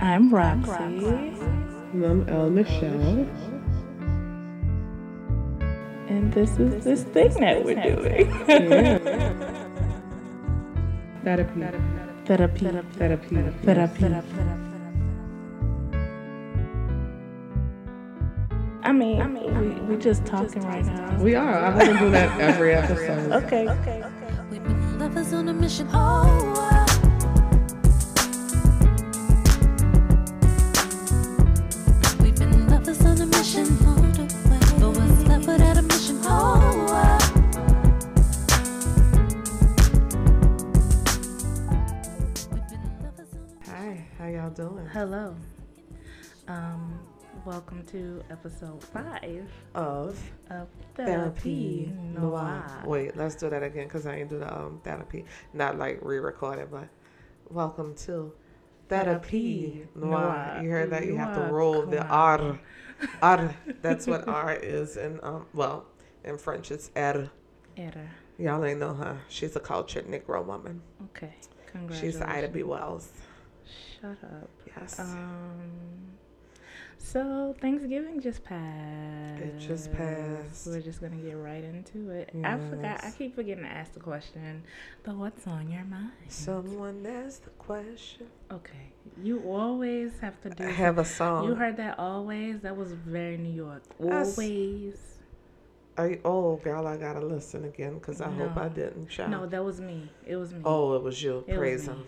I'm Roxy. And I'm El Michelle. And this is this thing that we're doing. Therapy. Therapy. Therapy. Therapy. I mean, we, we just talking right now. We are. I'm gonna do that every episode. Okay. Okay. okay. We've been lovers on a mission. Oh, welcome to episode five Of of therapy Noir. Wait, let's do that again because I ain't do the um therapy. Not like re-record it, but welcome to therapy Therapy noir. Noir. You heard that? You, You have to roll the. R. R. That's what R is in um well in French it's R. Error. Y'all ain't know her. She's a cultured Negro woman. Okay. Congratulations. She's Ida B. Wells. Shut up. Yes. Um. So Thanksgiving just passed. It just passed. We're just gonna get right into it. I forgot. I keep forgetting to ask the question. But what's on your mind? Someone asked the question. Okay. You always have to do. I have a song. You heard that always? That was very New York. Always. Are you, oh, girl, I gotta listen again because I hope I didn't. Child. No, that was me. It was me. Oh, it was you. It Praise me. him.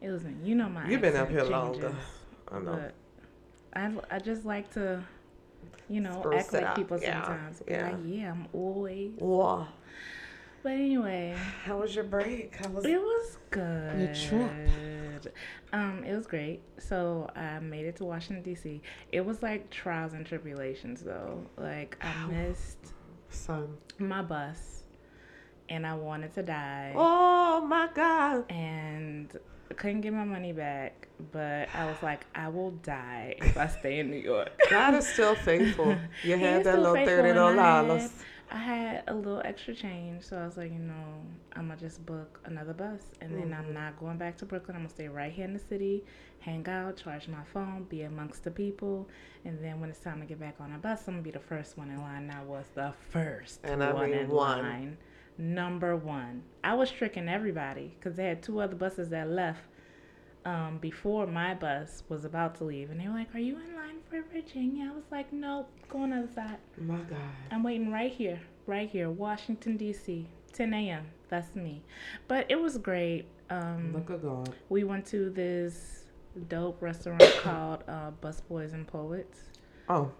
It was me. You know my. You've been up here longer. changes, I know. I, I just like to, you know, Spruce act like up. people Yeah, sometimes. Yeah. Like, yeah, I'm always. Wow. But anyway, How was your break? How was it was good. Your trip. Um, it was great. So I made it to Washington D.C. It was like trials and tribulations though. Like I missed son? my bus, and I wanted to die. Oh my God. and couldn't get my money back. But I was like, I will die if I stay in New York. God is still faithful. You had that little thirty I dollars. had- I had a little extra change, so I was like, you know, I'm gonna just book another bus, and then Mm-hmm. I'm not going back to Brooklyn. I'm gonna stay right here in the city, hang out, charge my phone, be amongst the people, and then when it's time to get back on a bus, I'm gonna be the first one in line. And I was the first And I one mean in one. line, number one. I was tricking everybody because they had two other buses that left um, before my bus was about to leave, and they were like, "Are you in line for Virginia?" I was like, "Nope, go on the other side." My God. I'm waiting right here, right here, Washington D.C., 10 a.m. That's me. But it was great. Um, Look at God. we went to this dope restaurant called uh, Busboys and Poets. Oh,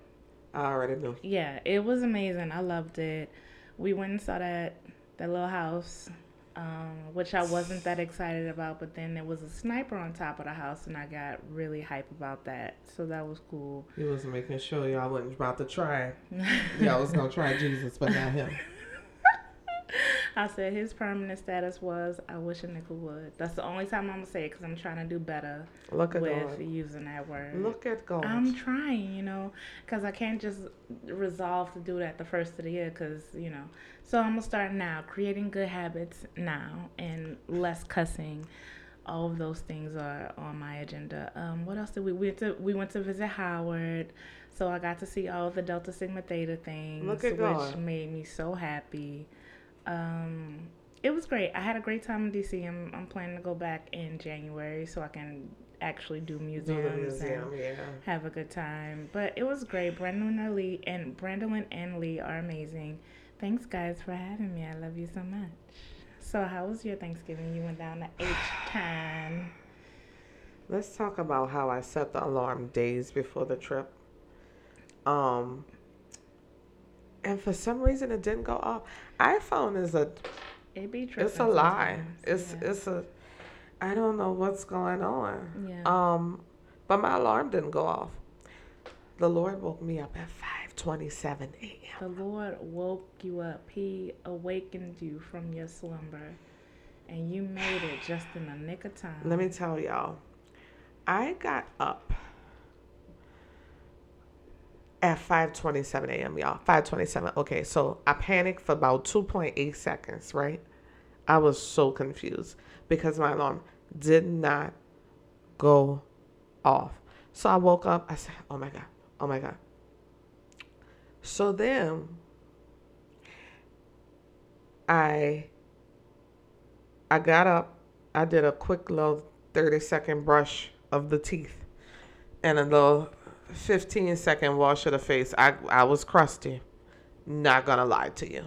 I already knew. Yeah, it was amazing. I loved it. We went and saw that that little house, um, which I wasn't that excited about. But then there was a sniper on top of the house, and I got really hype about that. So that was cool. He was making sure y'all wasn't about to try. Y'all was gonna try Jesus, but not him. I said his permanent status was I wish a nickel would. That's the only time I'm gonna say it because I'm trying to do better Look at with God. using that word. Look at God. I'm trying, you know, because I can't just resolve to do that the first of the year because, you know. So I'm going to start now, creating good habits now and less cussing. All of those things are on my agenda. Um, what else did we we went to? We went to visit Howard, so I got to see all the Delta Sigma Theta things, Look at which God. made me so happy. Um, it was great. I had a great time in DC. I'm, I'm planning to go back in January so I can actually do Do museums and yeah. have a good time. But it was great. Brandon and Lee and Brandon and Lee are amazing. Thanks guys for having me. I love you so much. So how was your Thanksgiving? You went down to H Town. Let's talk about how I set the alarm days before the trip. Um, and for some reason it didn't go off. iPhone is a It be tripping it's a lie. It's yeah. it's a I don't know what's going on. yeah. Um, but my alarm didn't go off. The Lord woke me up at five twenty seven a.m. the Lord woke you up. He awakened you from your slumber, and you made it just in the nick of time. Let me tell y'all, I got up at 5:27 a.m. Y'all, 5:27. Okay, so I panicked for about 2.8 seconds. Right, I was so confused because my alarm did not go off. So I woke up. I said, "Oh my god, oh my god." So then I I got up. I did a quick little thirty second brush of the teeth and a little 15 second wash of the face. I I was crusty. Not gonna lie to you.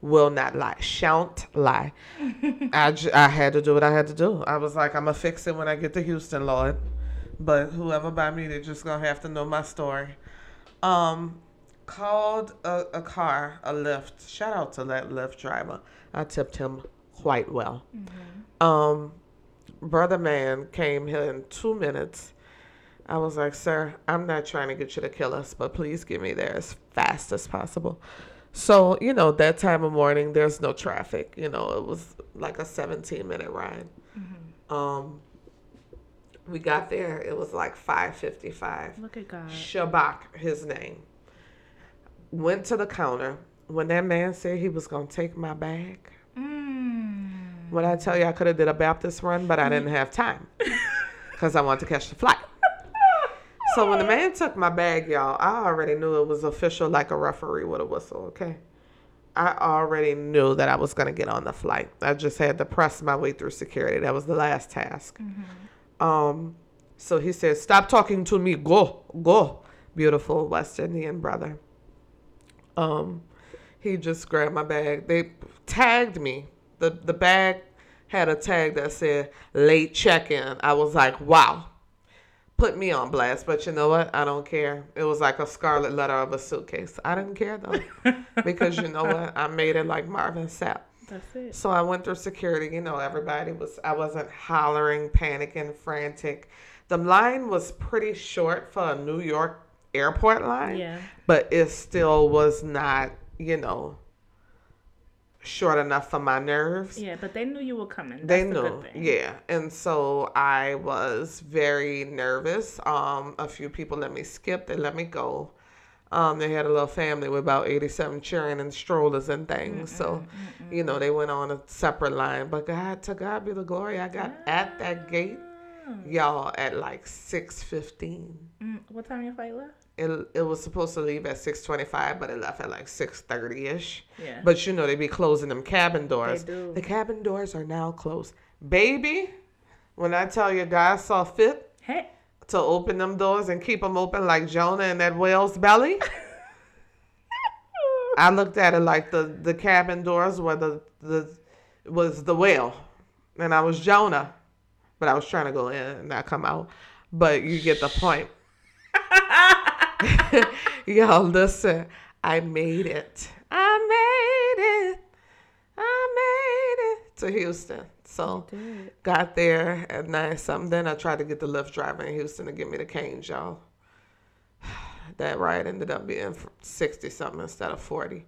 Will not lie. Shan't lie. I, j- I had to do what I had to do. I was like, I'm gonna fix it when I get to Houston, Lord. But whoever buy me, they're just gonna have to know my story. Um, called a, a car, a Lyft. Shout out to that Lyft driver. I tipped him quite well. Um, brother man came here in two minutes. I was like, sir, I'm not trying to get you to kill us, but please get me there as fast as possible. So, you know, that time of morning, there's no traffic. You know, it was like a 17 minute ride. Um, we got there. It was like 5:55. Look at God. Shabak, his name. Went to the counter. When that man said he was gonna take my bag, Mm. when I tell you I could have did a Baptist run, but I didn't have time because I wanted to catch the flight. So when the man took my bag, y'all, I already knew it was official, like a referee with a whistle. Okay, I already knew that I was gonna get on the flight. I just had to press my way through security. That was the last task. Um, so he said, "Stop talking to me. Go, go." Beautiful West Indian brother. Um, he just grabbed my bag. They tagged me. the The bag had a tag that said "late check-in." I was like, "Wow." Put me on blast, but you know what? I don't care. It was like a scarlet letter of a suitcase. I didn't care though, because you know what? I made it like Marvin Sapp. That's it. So I went through security. You know, everybody was, I wasn't hollering, panicking, frantic. The line was pretty short for a New York airport line, Yeah. but it still was not, you know, short enough for my nerves. Yeah, but they knew you were coming. That's They knew, good thing. yeah, and so I was very nervous. Um, a few people let me skip; they let me go. Um, they had a little family with about eighty-seven children and strollers and things. So, you know, they went on a separate line. But God, to God be the glory. I got at that gate, y'all, at like six fifteen. Mm, what time your flight left? It, it was supposed to leave at 6.25 but it left at like 6.30ish Yeah. but you know they be closing them cabin doors do. the cabin doors are now closed baby when i tell you god saw fit Hey. to open them doors and keep them open like jonah in that whale's belly i looked at it like the, the cabin doors were the, the was the whale and i was jonah but i was trying to go in and not come out but you get the point Y'all, listen, I made it. I made it. I made it to Houston. So got there at nine something. Then I tried to get the Lyft driver in Houston to give me the canes, y'all. That ride ended up being sixty something instead of forty.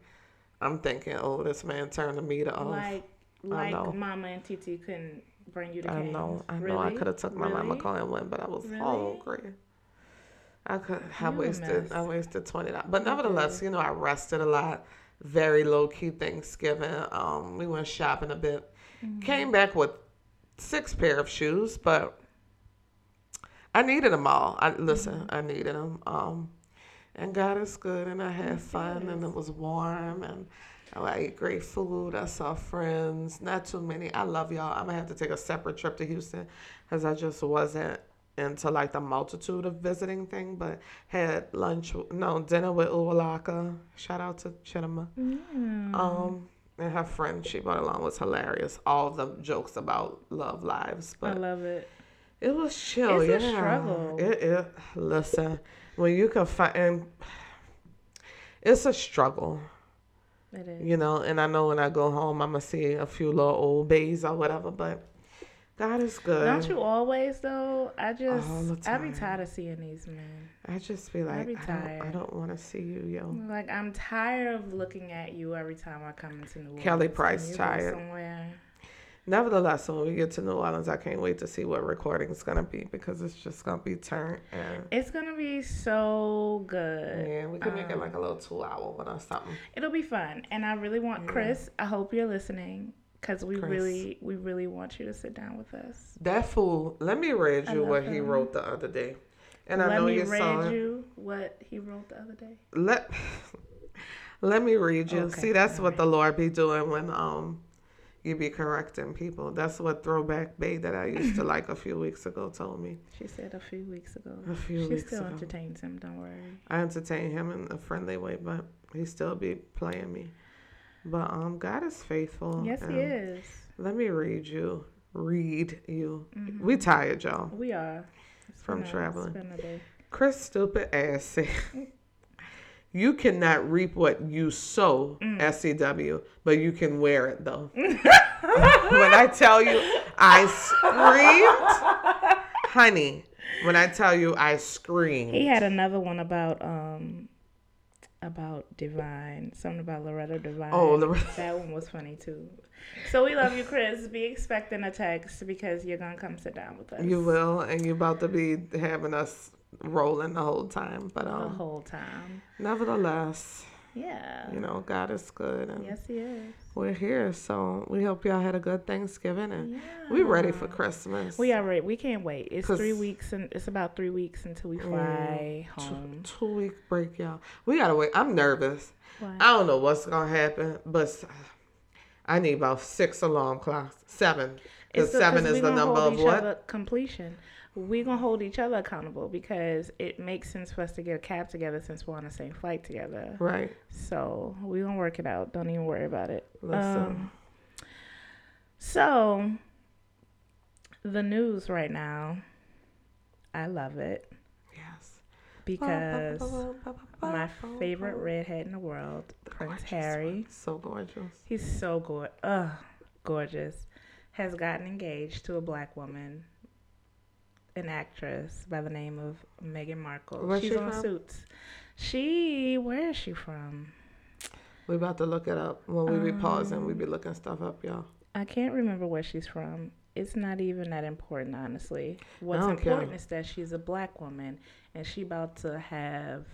I'm thinking, oh, this man turned the meter off. Like, like Mama and Titi couldn't bring you the I know, I know. I could have took my mama Really? car and went, but I was Really? hungry. I could. have You wasted. I wasted twenty dollars. But nevertheless, you know, I rested a lot. Very low key Thanksgiving. Um, we went shopping a bit. Mm-hmm. Came back with six pair of shoes, but I needed them all. I listen. Mm-hmm. I needed them. Um, and God is good, and I had fun, and it was warm, and I ate great food. I saw friends, not too many. I love y'all. I'm gonna have to take a separate trip to Houston because I just wasn't into like the multitude of visiting thing. But had lunch, no dinner with Uwalaka. Shout out to Chinema. Mm. Um, and her friend she brought along was hilarious. All the jokes about love lives, But I love it. it was chill. It's a yeah. struggle. It, it listen when you can find and it's a struggle. You know. And I know when I go home, I'm gonna see a few little old bays or whatever. But God is good. Don't you always though? I just All the I be tired of seeing these men. I just be like, be I don't, I don't want to see you, yo. Like I'm tired of looking at you every time I come into New Orleans. Kelly Price tired. Somewhere. Nevertheless, when we get to New Orleans, I can't wait to see what recording is gonna be because it's just gonna be turned and. It's gonna be so good. Yeah, we can make it Um, like a little two hour one or something. It'll be fun, and I really want Chris. I hope you're listening, cause we Chris. really, we really want you to sit down with us. That fool, let me read you what he wrote the other day. And I Let know me you read it. you what he wrote the other day. Let Let me read you. Okay, See, that's all what the Lord be doing when um you be correcting people. That's what throwback babe that I used to like a few weeks ago told me. She said a few weeks ago. A few she weeks still ago. entertains him. Don't worry. I entertain him in a friendly way, but he still be playing me. But um, God is faithful. yes, he is. Let me read you. Read you. Mhm. We tired, y'all. We are. It's From traveling. It's been a day. Chris stupid ass "You cannot reap what you sow, Mm. SCW, but you can wear it though." when I tell you, I screamed, honey. When I tell you, I screamed. He had another one about um about Devine, something about Loretta Devine. Oh, Loretta. that one was funny too. So we love you, Chris. Be expecting a text because you're gonna come sit down with us. You will, and you're about to be having us rolling the whole time. But um, the whole time. nevertheless, Yeah. you know, God is good, and Yes, he is. we're here. So we hope y'all had a good Thanksgiving, and Yeah. we ready for Christmas. We are ready. We can't wait. It's three weeks and it's about three weeks until we fly Two, home. two week break, y'all. We gotta wait. I'm nervous. Why? I don't know what's gonna happen, but I need about six alarm clocks. Seven. Because seven is the number of what? completion. We're gonna hold each other accountable because it makes sense for us to get a cab together since we're on the same flight together. Right. So we're gonna work it out. Don't even worry about it. Listen. Um, so the news right now, I love it Yes. because my favorite redhead in the world, Prince Harry. one. So gorgeous. He's so good. Ugh, gorgeous. Has gotten engaged to a black woman, an actress by the name of Meghan Markle. Where's She's she on from? Suits. She, where is she from? We about to look it up. When we be pausing, we Um, be looking stuff up, y'all. I can't remember where she's from. It's not even that important, honestly. What's don't care. important is that she's a black woman and she about to have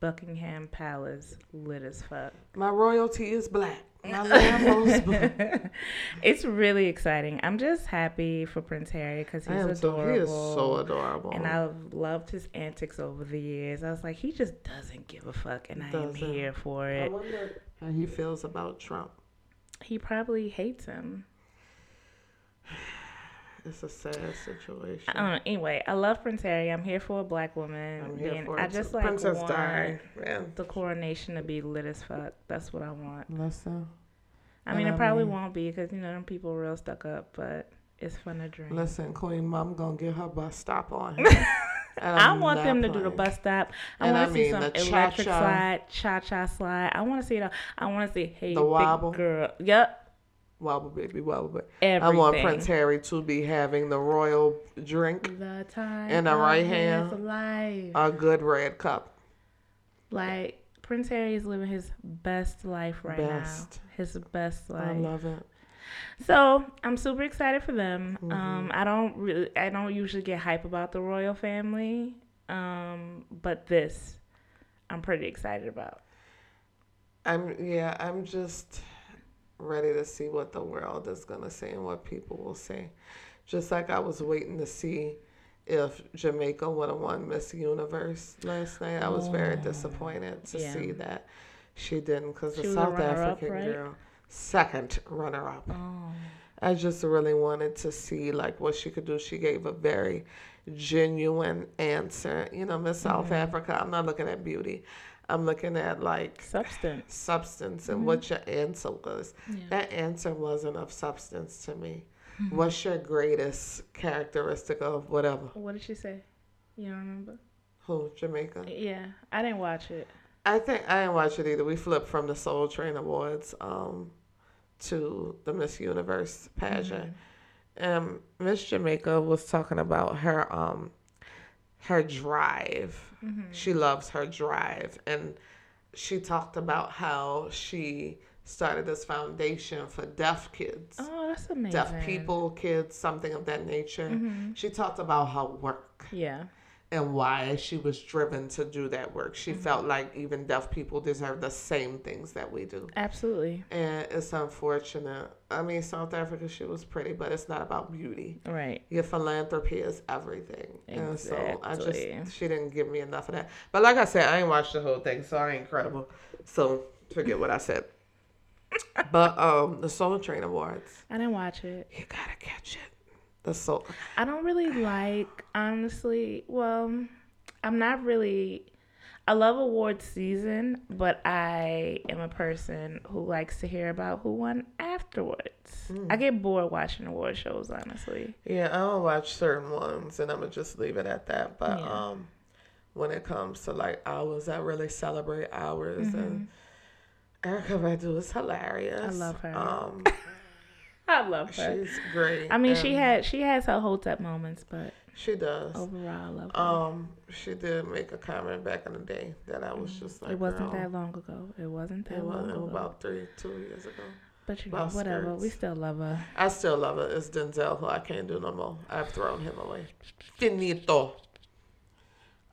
Buckingham Palace lit as fuck. My royalty is black. My Lambo's it's really exciting. I'm just happy for Prince Harry because he's am so, adorable. he is so adorable. And I've loved his antics over the years. I was like, he just doesn't give a fuck, and I am here for it. I wonder how he feels about Trump. He probably hates him. It's a sad situation. I don't know. Anyway, I love Prince Harry. I'm here for a black woman. I'm here being- for I it. just too. like Princess want Di. Man. the coronation to be lit as fuck. That's what I want. Listen. I mean, And it I probably mean- won't be because you know them people real stuck up, but it's fun to dream. Listen, Queen Mom gonna get her bus stop on. I want not them to do the bus stop. I And want I to see some electric cha-cha. slide, cha cha slide. I want to see it. all. I want to see hey The wobble. big girl. Yep. Wobble baby, wobble baby. Everything. I want Prince Harry to be having the royal drink, The time In the right hand. life. a good red cup. like Prince Harry is living his best life right Best. now. His best life. I love it. So I'm super excited for them. Mm-hmm. Um, I don't really, I don't usually get hype about the royal family, um, but this, I'm pretty excited about. I'm yeah, I'm just ready to see what the world is gonna say and what people will say. Just like I was waiting to see if Jamaica would have won Miss Universe last night. I was very disappointed to Oh, Yeah. see that she didn't because the She was a South African right? girl, second runner up. Oh, I just really wanted to see like what she could do. She gave a very genuine answer. You know, Miss South Mm-hmm. Africa. I'm not looking at beauty. I'm looking at like substance. substance and what your answer was. Mm-hmm. Yeah. That answer wasn't of substance to me. Mm-hmm. What's your greatest characteristic of whatever? What did she say? You don't remember? Who? Jamaica? Yeah, I didn't watch it. I think I didn't watch it either. We flipped from the Soul Train Awards um, to the Miss Universe pageant. And Miss Jamaica was talking about her um her drive. Mm-hmm. She loves her drive and she talked about how she started this foundation for deaf kids. Oh, that's amazing. Deaf people, kids, something of that nature. Mm-hmm. She talked about her work. Yeah. And why she was driven to do that work. She Mm-hmm. felt like even deaf people deserve the same things that we do. Absolutely. And it's unfortunate. I mean, South Africa, she was pretty, but it's not about beauty. Right. Your philanthropy is everything. And so I just, she didn't give me enough of that. But like I said, I ain't watched the whole thing, so I ain't credible. So forget what I said. But um, the Soul Train Awards, I didn't watch it. you gotta catch it. The Soul. I don't really like, honestly. Well, I'm not really. I love award season, but I am a person who likes to hear about who won afterwards. I get bored watching award shows, honestly. Yeah, I don't watch certain ones, and I'm gonna just leave it at that. But Yeah. um, when it comes to like hours, I really celebrate hours, and Erykah Badu is hilarious. Mm-hmm. I love her. Um, I love her. she's great. I mean, she had she has her hold up moments, but she does. overall, I love her. Um, she did make a comment back in the day that I was just like, it wasn't that long ago. It wasn't that It long wasn't ago. about three, two years ago. but you know, about whatever. We still love her. I still love her. It's Denzel who I can't do no more. I've thrown him away. Finito.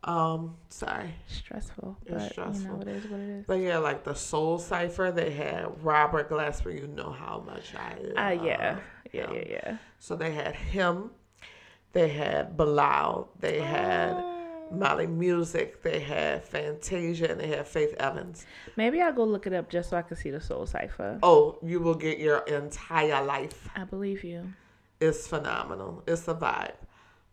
Um, sorry. Stressful, It's but you know, it is what it is. But yeah, like the Soul Cipher, they had Robert Glasper. You know how much I Ah, love yeah, yeah, yeah, yeah. So they had him. They had Bilal. They had Oh. Molly Music. They had Fantasia, and they had Faith Evans. Maybe I'll go look it up just so I can see the Soul Cipher. Oh, you will get your entire life. I believe you. It's phenomenal. It's a vibe.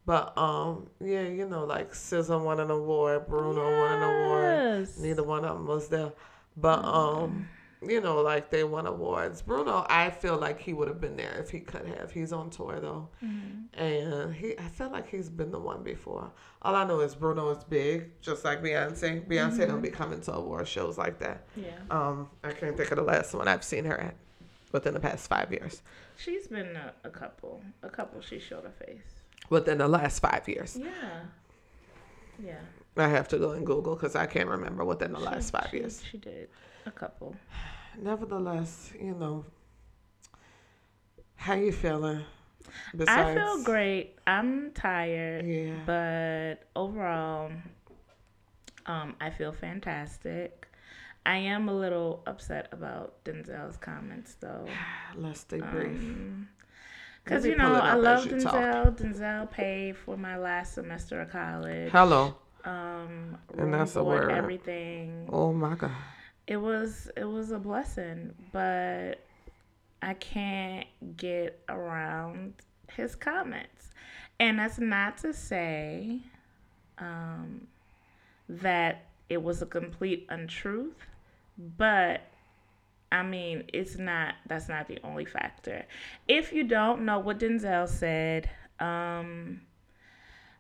But um, yeah, you know, like SZA won an award, Bruno won an award. Neither one of them was there. But um, you know, like they won awards. Bruno, I feel like he would have been there if he could have. He's on tour though, and he, I feel like he's been the one before. All I know is Bruno is big, just like Beyonce. Beyonce don't be coming to award shows like that. Yeah. Um, I can't think of the last one I've seen her at within the past five years. She's been a, a couple. A couple she showed her face. Within the last five years, Yeah. Yeah. I have to go and Google because I can't remember within the She- last five she- years. She did. A couple. Nevertheless, you know, how you feeling? I feel great. I'm tired. Yeah. But overall, um, I feel fantastic. I am a little upset about Denzel's comments though. Let's stay brief. Let me you know, I love you talk. Denzel. Denzel paid for my last semester of college. Hello. Um, And that's a word. everything. Oh my God. It was it was a blessing, but I can't get around his comments. And that's not to say um, that it was a complete untruth, but I mean, it's not, that's not the only factor. If you don't know what Denzel said, um,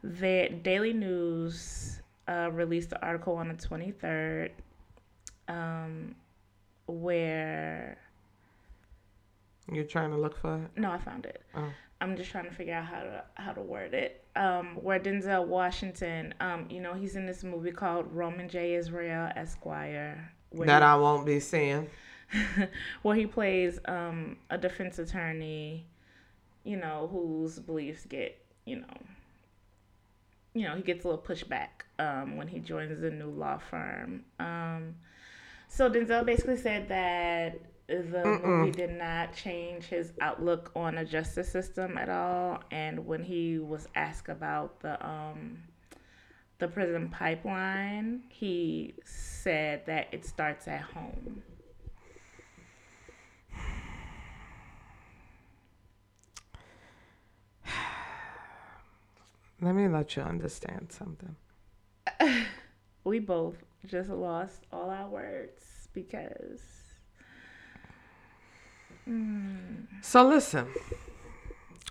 the Daily News uh, released an article on the 23rd um, where You're trying to look for it? no, I found it. Oh. I'm just trying to figure out how to how to word it. Um, where Denzel Washington, um, you know, he's in this movie called Roman J. Israel Esquire, That he, I won't be seeing. where he plays um, a defense attorney, you know, whose beliefs get, you know, you know, he gets a little pushback um, when he joins a new law firm. Um, so Denzel basically said that the movie did not change his outlook on the justice system at all. And when he was asked about the um, the prison pipeline, he said that it starts at home. Let me let you understand something. We both just lost all our words because So listen.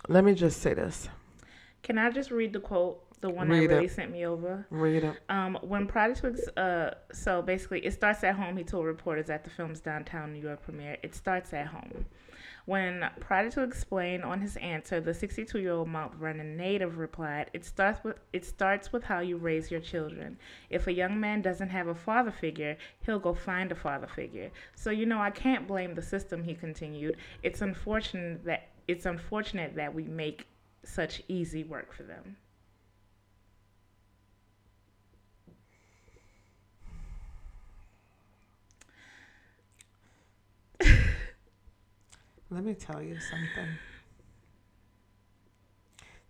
Let me just say this. can I just read the quote, the one Read that really sent me over? Read it. Um, when Twigs, uh, so basically, it starts at home. He told reporters at the film's downtown New York premiere. It starts at home. When Project to explain on his answer, the 62-year-old Mount Vernon native replied, "It starts with it starts with how you raise your children. If a young man doesn't have a father figure, he'll go find a father figure. So you know, I can't blame the system." He continued. "It's unfortunate that it's unfortunate that we make such easy work for them." Let me tell you something.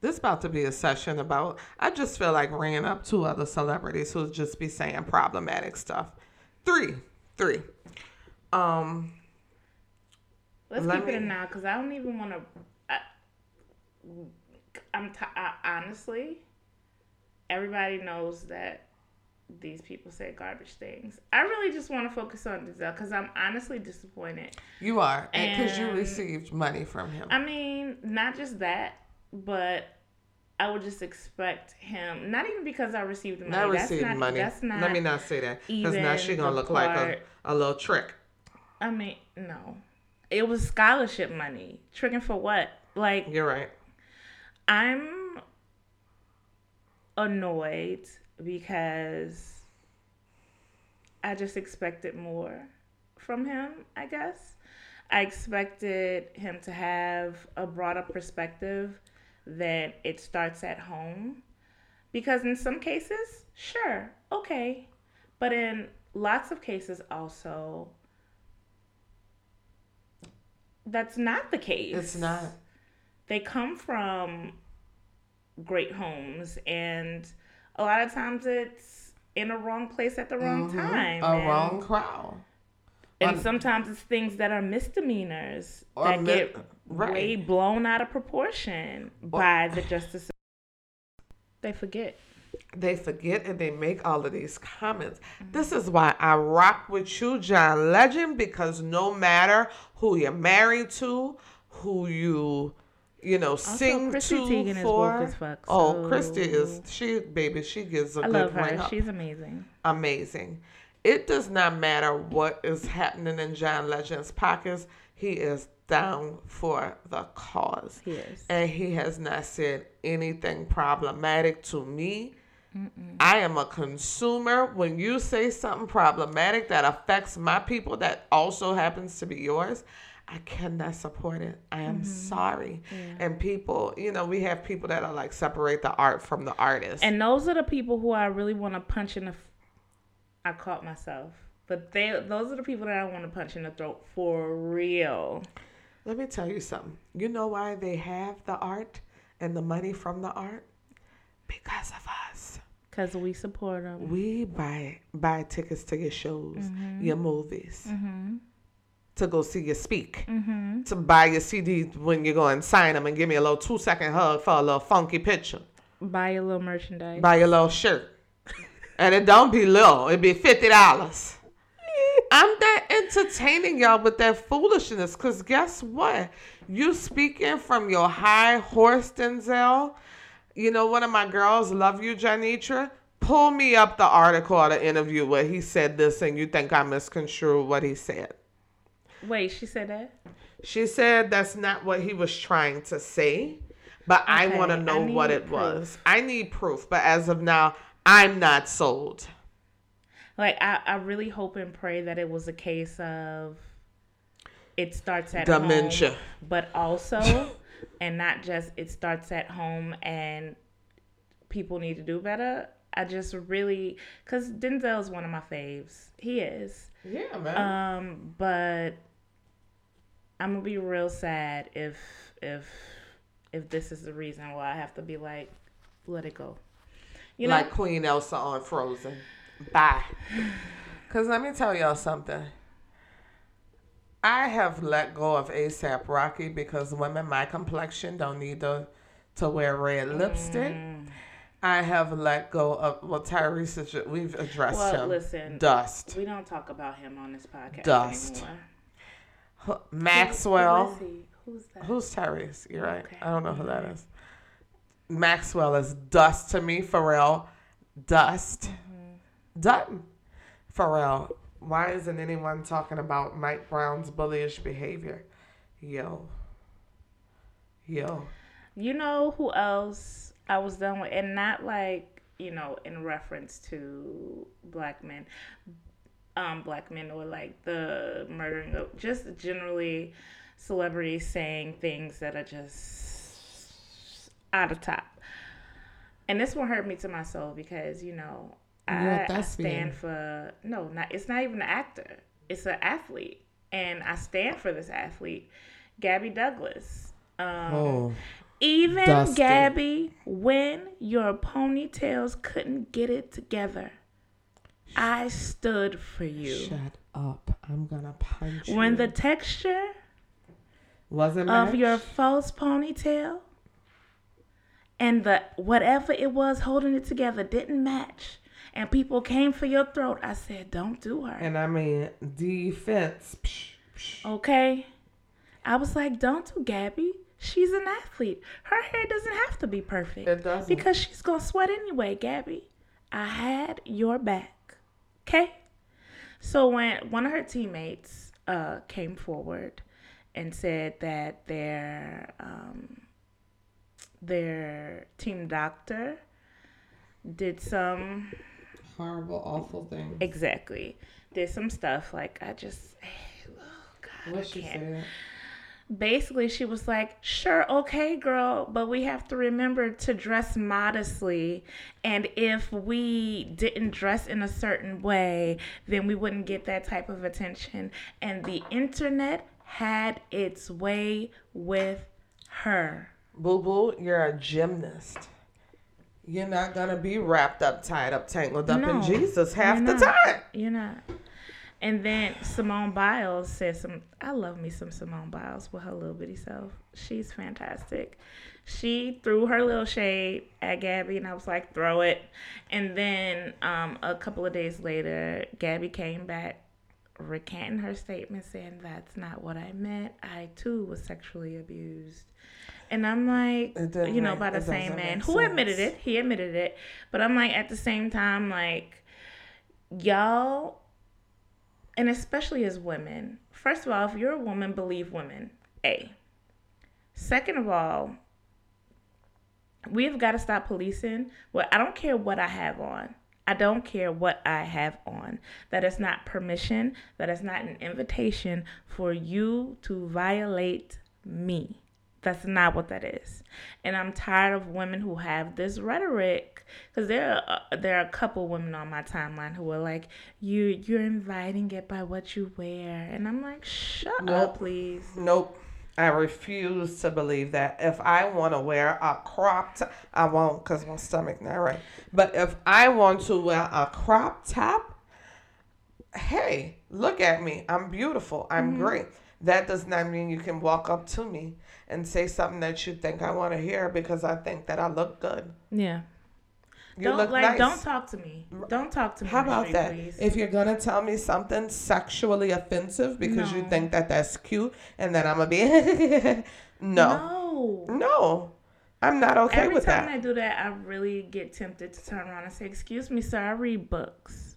This about to be a session about. I just feel like ringing up two other celebrities who just be saying problematic stuff. Three, three. Um, Let's Let keep it me- in now because I don't even want to. I'm t- I, honestly, everybody knows that these people say garbage things. I really just want to focus on Denzel because I'm honestly disappointed. you are because you received money from him. I mean, not just that, but I would just expect him. Not even because I received money. Not that's received not, money. That's not. Let me not say that because now she's gonna look like a, a little trick. I mean, no. It was scholarship money. Tricking for what? Like, You're right. I'm annoyed because I just expected more from him, I guess. I expected him to have a broader perspective than it starts at home. Because in some cases, sure, okay. But in lots of cases, also, that's not the case It's not. they come from great homes and a lot of times it's in a wrong place at the wrong Mhm. time A and, wrong crowd. and sometimes it's things that are misdemeanors Or that mi- get right. way blown out of proportion by the justice they forget They forget and they make all of these comments. This is why I rock with you, John Legend, because no matter who you're married to, who you, you know, sing Chrissy to Teigen is for. woke as fuck, oh, Christy is she, baby. She gives a i good love her up. she's amazing amazing. It does not matter what is happening in John Legend's pockets. He is down for the cause. he is And he has not said anything problematic to me. I am a consumer. When you say something problematic that affects my people, that also happens to be yours, I cannot support it. I am sorry. And people, you know, we have people that are like separate the art from the artist. And those are the people who I really want to punch in the. F- I caught myself, but they those are the people that I want to punch in the throat for real. Let me tell you something. You know why they have the art and the money from the art? Because of us. Cause we support them. We buy buy tickets to your shows, Mm-hmm. your movies, to go see you speak, mm-hmm. to buy your CD when you go and sign them and give me a little two second hug for a little funky picture, Buy a little merchandise. buy your little shirt, and it don't be little, it be fifty dollars. I'm not entertaining y'all with that foolishness, cause guess what? You speaking from your high horse, Denzel. You know, one of my girls, love you, Janitra. Pull me up the article or the interview where he said this, and you think I misconstrued what he said. Wait, she said that. She said that's not what he was trying to say, but I want to know what it was. I need proof, but as of now, I'm not sold. Like I, I really hope and pray that it was a case of it starts at Dementia. home, but also, and not just it starts at home and people need to do better. I just really, cause Denzel is one of my faves. He is. Yeah, man. Um, but I'm gonna be real sad if if if this is the reason why I have to be like, let it go. You know, like Queen Elsa on Frozen. Bye. Cause let me tell y'all something. I have let go of ASAP Rocky because women my complexion don't need to to wear red lipstick. Mm. I have let go of well Tyrese we've addressed Well, him. listen. Dust. we don't talk about him on this podcast Dust. anymore. Maxwell. Who? Who's that? Who's Tyrese? You're right. Okay. I don't know who that is. Maxwell is dust to me. Pharrell, dust. Mm-hmm. Done. Pharrell, why isn't anyone talking about Mike Brown's bullyish behavior? Yo. Yo. You know who else I was done with, and not like you know in reference to black men, um, black men or like the murdering of just generally celebrities saying things that are just out of top. And this one hurt me to my soul because you know I, I stand for no, not it's not even an actor. It's an athlete, and I stand for this athlete. Gabby Douglas. Um, Oh, even Dusty. Gabby, when your ponytails couldn't get it together, I stood for you. shut up! I'm gonna punch you. When the texture wasn't of your false ponytail and the whatever it was holding it together didn't match, and people came for your throat, I said, "Don't do her." and I mean defense. Psh, psh. Okay. I was like, don't do Gabby. She's an athlete. Her hair doesn't have to be perfect. It doesn't. Because she's to sweat anyway, Gabby. I had your back. Okay? So when one of her teammates uh, came forward and said that their um, their team doctor did some Horrible, awful thing. exactly did some stuff like I just oh God, What I she can't? Basically she was like sure okay girl but we have to remember to dress modestly and if we didn't dress in a certain way then we wouldn't get that type of attention and the internet had its way with her Boo boo, you're a gymnast. You're not gonna be wrapped up, tied up, tangled up in Jesus half the not. time. you're not and then Simone Biles said some. I love me some Simone Biles with her little bitty self. She's fantastic. She threw her little shade at Gabby, and I was like, throw it. And then um, a couple of days later, Gabby came back recanting her statement, saying that's not what I meant. I too was sexually abused. And I'm like, you know, make- by the same man who admitted it. He admitted it. But I'm like, at the same time, like, y'all, and especially as women, first of all, if you're a woman, believe women. A. Second of all, we have got to stop policing. Well, I don't care what I have on. I don't care what I have on. That is not permission. That is not an invitation for you to violate me. That's not what that is. And I'm tired of women who have this rhetoric because there are uh, there are a couple women on my timeline who are like, "You you're inviting it by what you wear," and I'm like, "Shut up, Nope. please." Nope. I refuse to believe that. If I want to wear a crop top, I won't because my stomach not right. But if I want to wear a crop top, hey, look at me. I'm beautiful. I'm great. That does not mean you can walk up to me and say something that you think I want to hear because I think that I look good. Yeah. You don't look like nice. don't talk to me. Don't talk to me. How about that? Please. If you're gonna tell me something sexually offensive because you think that that's cute and that I'm gonna be no, no. no, I'm not okay Every with that. Every time. I do that, I really get tempted to turn around and say, "Excuse me, sir, I read books."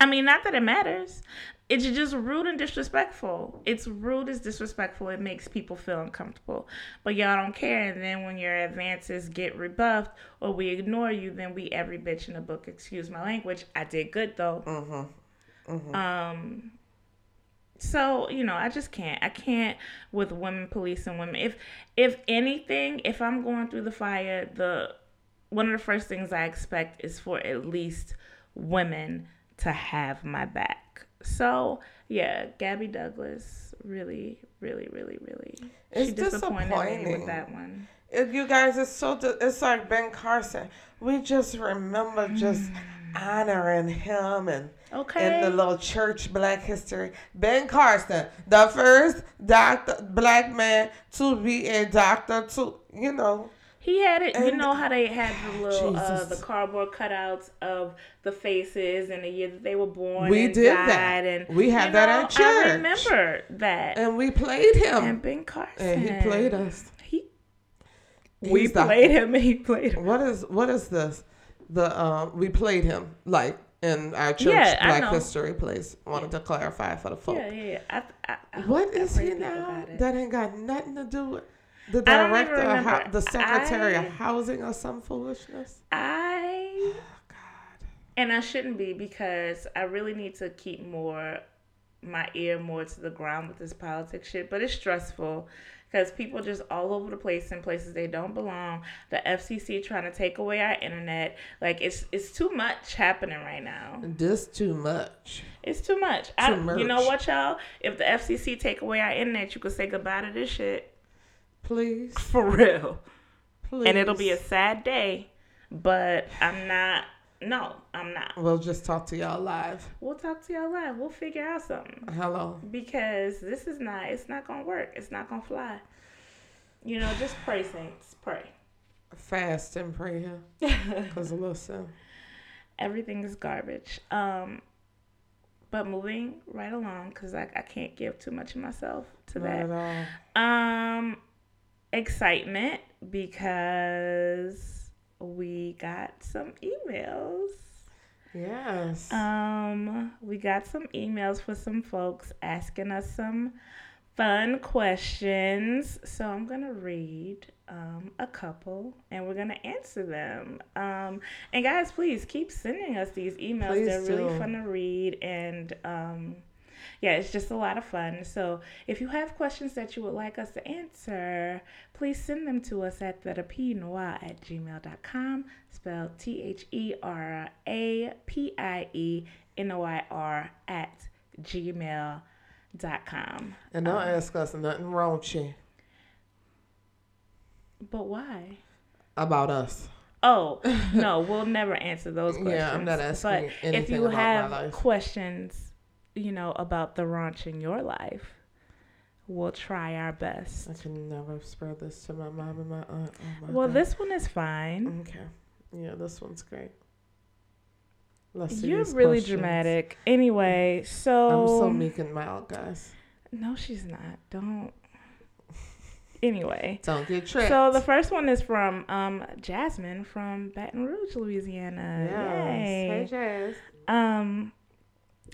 I mean, not that it matters. It's just rude and disrespectful. It's rude, it's disrespectful. It makes people feel uncomfortable. But y'all don't care. And then when your advances get rebuffed or we ignore you, then we every bitch in the book. Excuse my language. I did good though. Mm-hmm. Um, so you know, I just can't. I can't with women police and women. If if anything, if I'm going through the fire, the one of the first things I expect is for at least women to have my back. So yeah, Gabby Douglas really, really, really, really. It's she disappointed me disappointing. with that one. It, you guys, it's so. It's like Ben Carson. We just remember just mm. honoring him and Okay. in the little church Black history. Ben Carson, the first doctor, black man to be a doctor. To you know, He had it. you know how they had the little uh, the cardboard cutouts of the faces and the year that they were born. We and did that. And We had that know, at church. I remember that. and we played him, And Ben Carson. and he played us. He. We He's the- played him, and he played him. What is what is this? The uh, we played him like in our church Yeah, Black. History place. Wanted to clarify for the folk. Yeah, yeah, yeah. I, I, I What is he now? That ain't got nothing to do with the I don't even director, of hou- the secretary I- of housing, or some foolishness. I Oh God. and I shouldn't be because I really need to keep more my ear more to the ground with this politics shit. But it's stressful because people just all over the place in places they don't belong. The FCC trying to take away our internet. Like it's it's too much happening right now. Just too much. It's too much. I, Too You know what, y'all? If the FCC take away our internet, you could say goodbye to this shit Please, for real. please. And it'll be a sad day, but I'm not. No, I'm not. We'll just talk to y'all live. We'll talk to y'all live. We'll figure out something Hello. because this is not. It's not gonna work. It's not gonna fly. You know, just pray, saints. Pray. Fast and pray here. Cause listen, Everything is garbage. Um, but moving right along because I, I can't give too much of myself to not that. at all. Um, excitement because we got some emails. Yes. Um, we got some emails for some folks asking us some fun questions. So I'm gonna read um, a couple and we're gonna answer them. Um, and guys, please keep sending us these emails. Please They're really fun to read and um, yeah, it's just a lot of fun. So if you have questions that you would like us to answer, please send them to us at therapienoir at gmail.com, spelled T H E R A P I E N O I R at gmail.com. and don't um, ask us nothing raunchy But why? about us. Oh, no, we'll never answer those questions. Yeah, I'm not asking But if you have questions, you know, about the raunch in your life, we'll try our best. I can never spread this to my mom and my aunt. Oh my Well, God. this one is fine. Okay. Yeah, this one's great. Let's see You're really questions. dramatic. Anyway, so I'm so meek and mild, guys. no, she's not. Don't. Anyway, Don't get tricked. so the first one is from um Jasmine from Baton Rouge, Louisiana. Yay. Hey, Jazz. Um,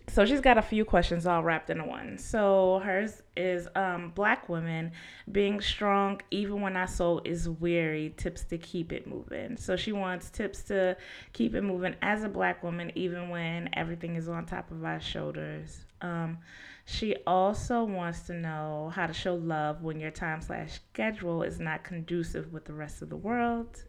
so she's got a few questions all wrapped into one. So hers is um, black women being strong even when our soul is weary. Tips to keep it moving. So she wants tips to keep it moving as a black woman even when everything is on top of our shoulders. Um, she also wants to know how to show love when your time slash schedule is not conducive with the rest of the world.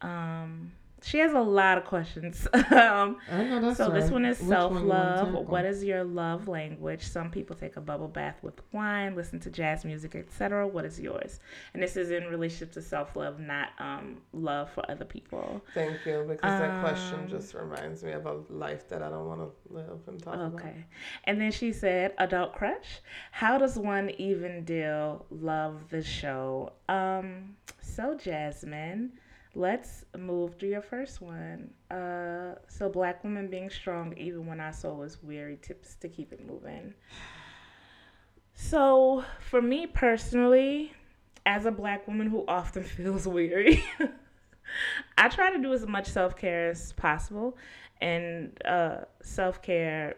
Um, she has a lot of questions. um, I know that's so this one is self one you wanna love. What is your love language? Some people take a bubble bath with wine, listen to jazz music, etc. What is yours? And this is in relationship to self love, not um love for other people. Thank you, because that question Um, just reminds me of a life that I don't want to live and talk about. Okay. And then she said, adult crush. How does one even deal? Love the show. Um. So Jasmine. Let's move to your first one. Uh, so black women being strong even when our soul is weary. Tips to keep it moving. So for me personally, as a black woman who often feels weary, I try to do as much self care as possible, and uh, self care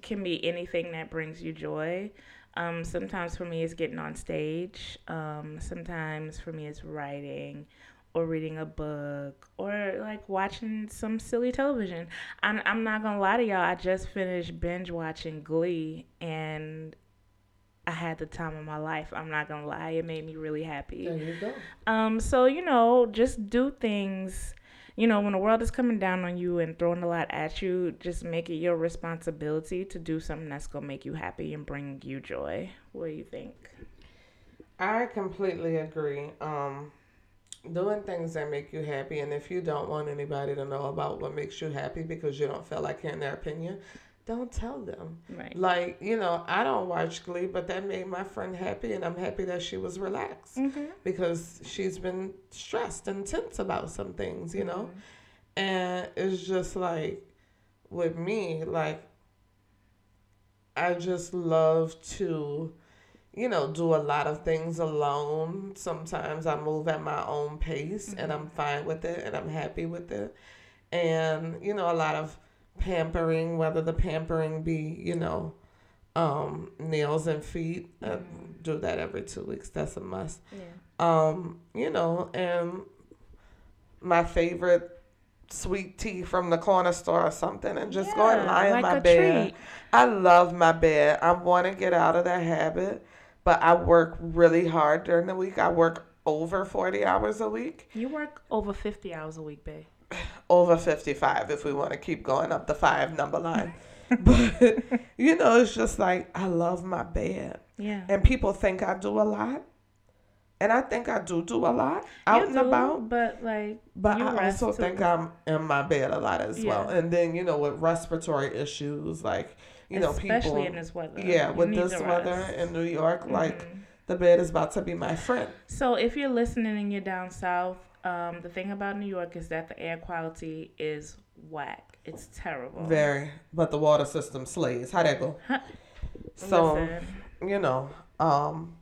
can be anything that brings you joy. Um, sometimes for me, it's getting on stage. Um, sometimes for me, it's writing or reading a book or like watching some silly television. I'm, I'm not gonna lie to y'all, I just finished binge watching Glee and I had the time of my life. I'm not gonna lie, it made me really happy. There you go. Um, so you know, just do things. You know, when the world is coming down on you and throwing a lot at you, just make it your responsibility to do something that's gonna make you happy and bring you joy. What do you think? I completely agree. Um, doing things that make you happy, and if you don't want anybody to know about what makes you happy because you don't feel like hearing their opinion, don't tell them. Right. Like, you know, I don't watch Glee, but that made my friend happy, and I'm happy that she was relaxed Mm-hmm. because she's been stressed and tense about some things, you know? Mm-hmm. And it's just like, with me, like, I just love to, you know, do a lot of things alone. Sometimes I move at my own pace and I'm fine with it and I'm happy with it. And, you know, a lot of pampering, whether the pampering be, you know, um, nails and feet. I do that every two weeks. That's a must. Yeah. Um, you know, and my favorite sweet tea from the corner store or something and just go and Yeah, lie in my a bed. treat. I love my bed. I want to get out of that habit, but I work really hard during the week. I work over 40 hours a week, You work over 50 hours a week, babe. Over 55 if we want to keep going up the five number line. but, you know, it's just like I love my bed. Yeah. And people think I do a lot. And I think I do do a lot out You and do, about. But like, But you I also too. think I'm in my bed a lot as well. And then, you know, with respiratory issues, like, you know, especially people. in this weather. yeah, you with this weather in New York, like, Mhm. the bed is about to be my friend. So if you're listening and you're down south, um, the thing about New York is that the air quality is whack. It's terrible. Very. But the water system slays. How'd that go? So, Listen, you know, um,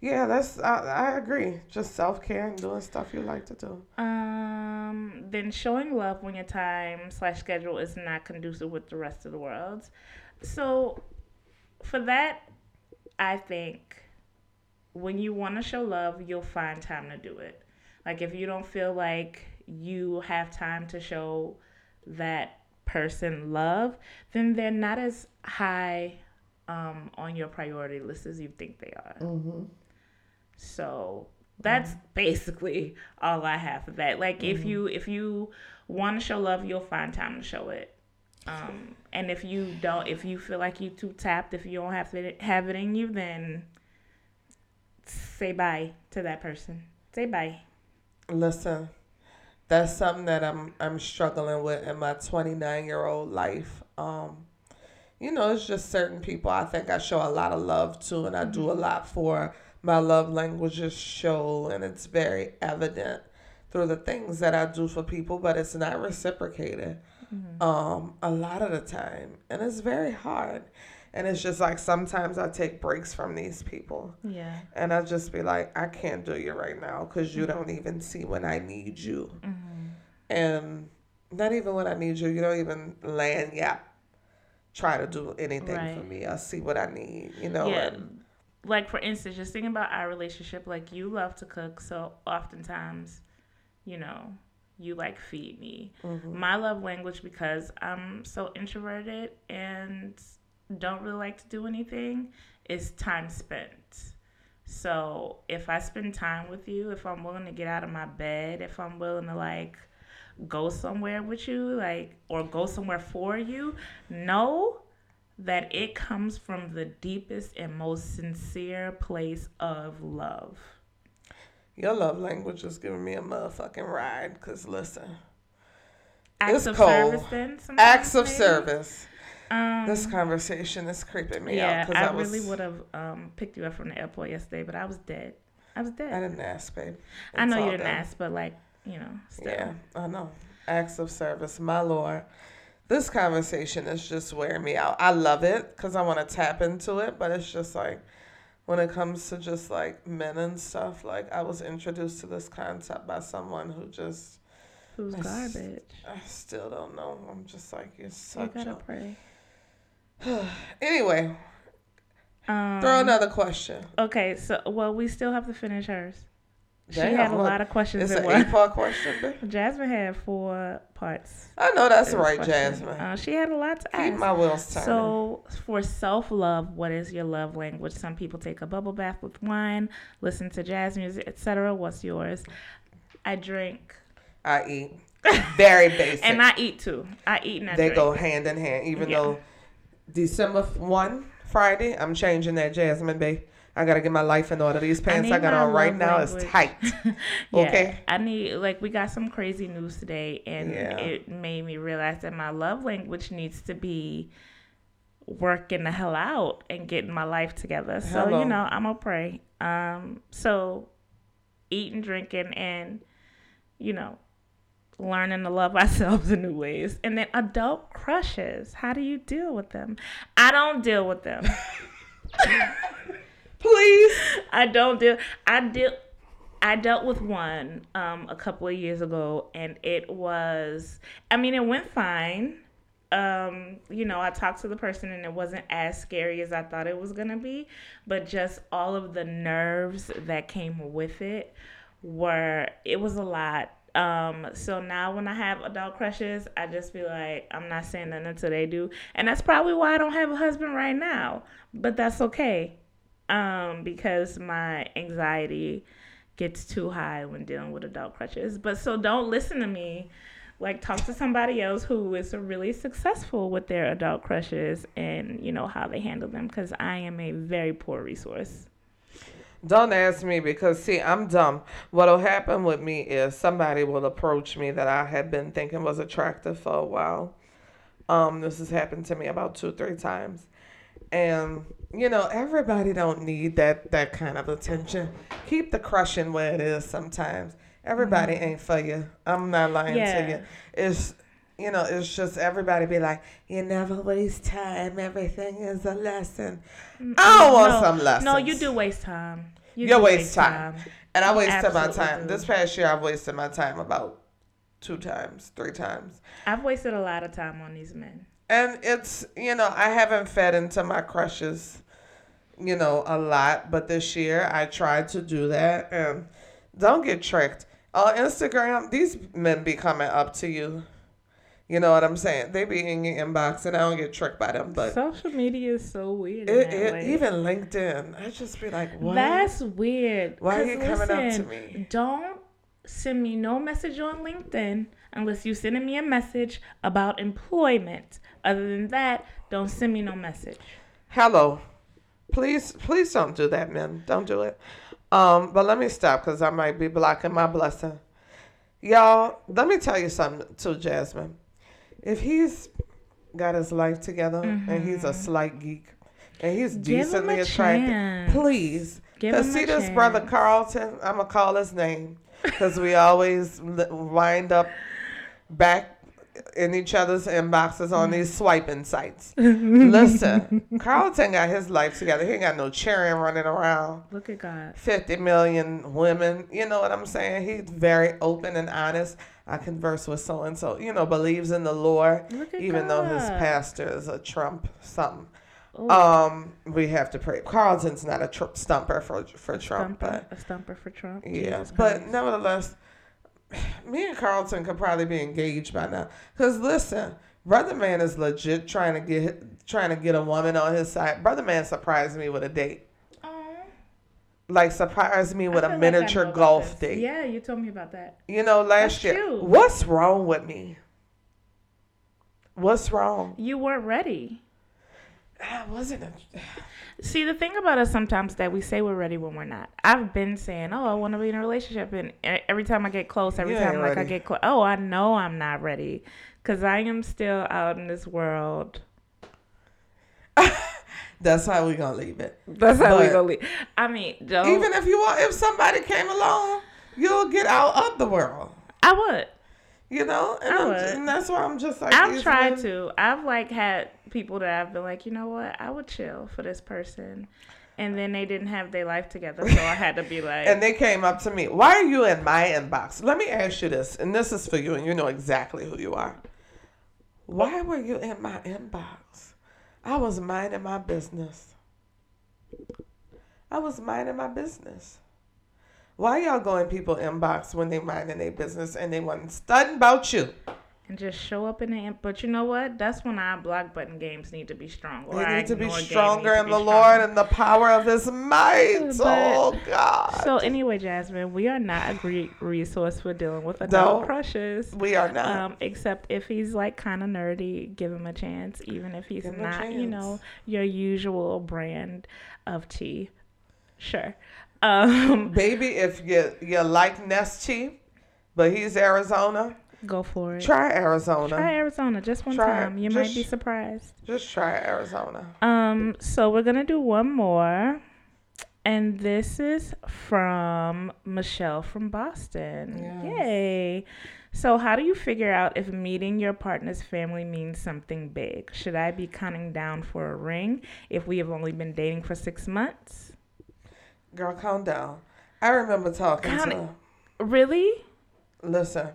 yeah, that's, I, I agree. Just self care and doing stuff you like to do. um, then showing love when your time slash schedule is not conducive with the rest of the world. So for that, I think when you want to show love, you'll find time to do it. Like if you don't feel like you have time to show that person love, then they're not as high um, on your priority list as you think they are. Mm-hmm. So that's basically all I have for that. Like if you if you want to show love, you'll find time to show it. Um, and if you don't, if you feel like you too tapped, if you don't have it have it in you, then say bye to that person. Say bye. Listen, that's something that I'm I'm struggling with in my 29 year old life. Um, you know, it's just certain people I think I show a lot of love to, and I do a lot for. My love languages show, and it's very evident through the things that I do for people, but it's not reciprocated um, a lot of the time, and it's very hard. And it's just like sometimes I take breaks from these people. Yeah. And I just be like, I can't do you right now because you don't even see when I need you. Mm-hmm. And not even when I need you, you don't even land yet. try to do anything for me. I see what I need, you know. yeah. And Like for instance, just thinking about our relationship, like you love to cook, so oftentimes, you know, you like feed me. mm-hmm. My love language because I'm so introverted and don't really like to do anything is time spent. So if I spend time with you, if I'm willing to get out of my bed, if I'm willing to like go somewhere with you, like or go somewhere for you, know that it comes from the deepest and most sincere place of love. your love language is giving me a motherfucking ride. Because listen, Acts It's of cold. service then acts of maybe? service. Um, This conversation is creeping me yeah, out. Because I, I, was, really would have um, picked you up from the airport yesterday, but I was dead. I was dead. I didn't ask, babe. I know you didn't done. ask, but like, you know, still. Yeah, I know. Acts of service, my Lord. This conversation is just wearing me out. I love it because I want to tap into it, but it's just like when it comes to just like men and stuff, like I was introduced to this concept by someone who just, Who's That's- garbage? I still don't know. I'm just like, you're You gotta a. pray. Anyway, Um, throw another question. Okay, so well, we still have to finish hers. She had a look, lot of questions. It's an one. eight part question, babe. Jasmine had four parts. I know that's right. Jasmine. Uh, she had a lot to Keep ask. my wheels turning. So, for self love, what is your love language? Some people take a bubble bath with wine, listen to jazz music, etc. What's yours? I drink, I eat. Very basic. and I eat too. I eat and I they drink. go hand in hand. Even Yeah. though December one Friday, I'm changing that Jasmine Bay. I gotta get my life in order. These pants I, need got on right now is tight. Yeah, Okay. I need like we got some crazy news today, and Yeah. it made me realize that my love language needs to be working the hell out and getting my life together. So Hello. you know, I'm gonna pray. Um, so eating, drinking, and you know, learning to love ourselves in new ways, and then adult crushes. How do you deal with them? I don't deal with them. Please. I don't deal. I deal. I dealt with one um, a couple of years ago, and it was. I mean, it went fine. Um, you know, I talked to the person, and it wasn't as scary as I thought it was gonna be. But just all of the nerves that came with it were. It was a lot. Um, so now when I have adult crushes, I just be like, I'm not saying nothing until they do, and that's probably why I don't have a husband right now. But that's okay um, because my anxiety gets too high when dealing with adult crushes. But so don't listen to me. Like talk to somebody else who is really successful with their adult crushes and you know how they handle them because I am a very poor resource. Don't ask me because see, I'm dumb. What'll happen with me is somebody will approach me that I had been thinking was attractive for a while. Um, this has happened to me about two, three times. And you know, everybody don't need that that kind of attention. Keep the crushing where it is sometimes. Everybody ain't for you. I'm not lying to Yeah. you. It's you know, it's just everybody be like, you never waste time. Everything is a lesson. I don't want no, some lessons. No, you do waste time. You You do waste time. And I wasted my time. do. This past year, I've wasted my time about two times, three times. I've wasted a lot of time on these men. And it's, you know, I haven't fed into my crushes, you know, a lot. But this year, I tried to do that. And don't get tricked. On Instagram, these men be coming up to you. You know what I'm saying? They be in your inbox, and I don't get tricked by them. But Social media is so weird. it, it, even LinkedIn, I just be like, what? That's weird. Why are you coming up to me? Don't send me no message on LinkedIn unless you sending me a message about employment. Other than that, don't send me no message. Hello. Please, please don't do that, men. Don't do it. Um, but let me stop because I might be blocking my blessing. Y'all, let me tell you something too, Jasmine. If he's got his life together and he's a slight geek and he's Mm-hmm. Give decently attractive, chance. please. Give Cause see this brother. Carlton, I'm gonna call his name because we always wind up back in each other's inboxes on these swiping sites. Listen, Carlton got his life together. He ain't got no cheering running around. Look at God. 50 million women. You know what I'm saying? He's very open and honest. I converse with so and so, you know, believes in the Lord, Look at even though his pastor is a Trump something. Ooh. Um, we have to pray. Carlton's not a tr- stumper for for Trump, Stumper, but a stumper for Trump. yeah, but nevertheless, me and Carlton could probably be engaged by now. Cause listen, brother man is legit trying to get trying to get a woman on his side. Brother man surprised me with a date, like surprised me with a feel like miniature golf date. Yeah, you told me about that. You know, last That's year. cute. What's wrong with me? What's wrong? You weren't ready. I wasn't. A, See, the thing about us sometimes that we say we're ready when we're not. I've been saying, "Oh, I want to be in a relationship," and every time I get close, every You time like I get close, oh, I know I'm not ready, cause I am still out in this world. that's how we gonna leave it. That's how we But- gonna leave. I mean, don't. Even if you want, if somebody came along, you'll get out of the world. I would. You know, and, I would. and that's why I'm just like. I've tried to. I've like had people that I've been like, you know what, I would chill for this person, and then they didn't have their life together, so I had to be like, And they came up to me. Why are you in my inbox? Let me ask you this, and this is for you, and you know exactly who you are. Why were you in my inbox? I was minding my business. I was minding my business. Why y'all going people inbox when they minding their business and they wasn't studying about you? and just show up in the. in- But you know what? That's when our block button games need to be strong. Or They need to be stronger in the strong. Lord and the power of His might. But- oh God. So anyway, Jasmine, we are not a great resource for dealing with adult No. crushes. we are not. Um, except if he's like kind of nerdy, give him a chance. Even if he's Give not, you know, your usual brand of tea. Sure. Um, Baby, if you you like Nestle, but he's Arizona, go for it. try Arizona. Try Arizona just one Try time. You might be surprised. Just try Arizona. Um, so we're gonna do one more, and this is from Michelle from Boston. Yes. Yay! So, how do you figure out if meeting your partner's family means something big? Should I be counting down for a ring if we have only been dating for six months? Girl, calm down. I remember talking Count to it. Really? Listen,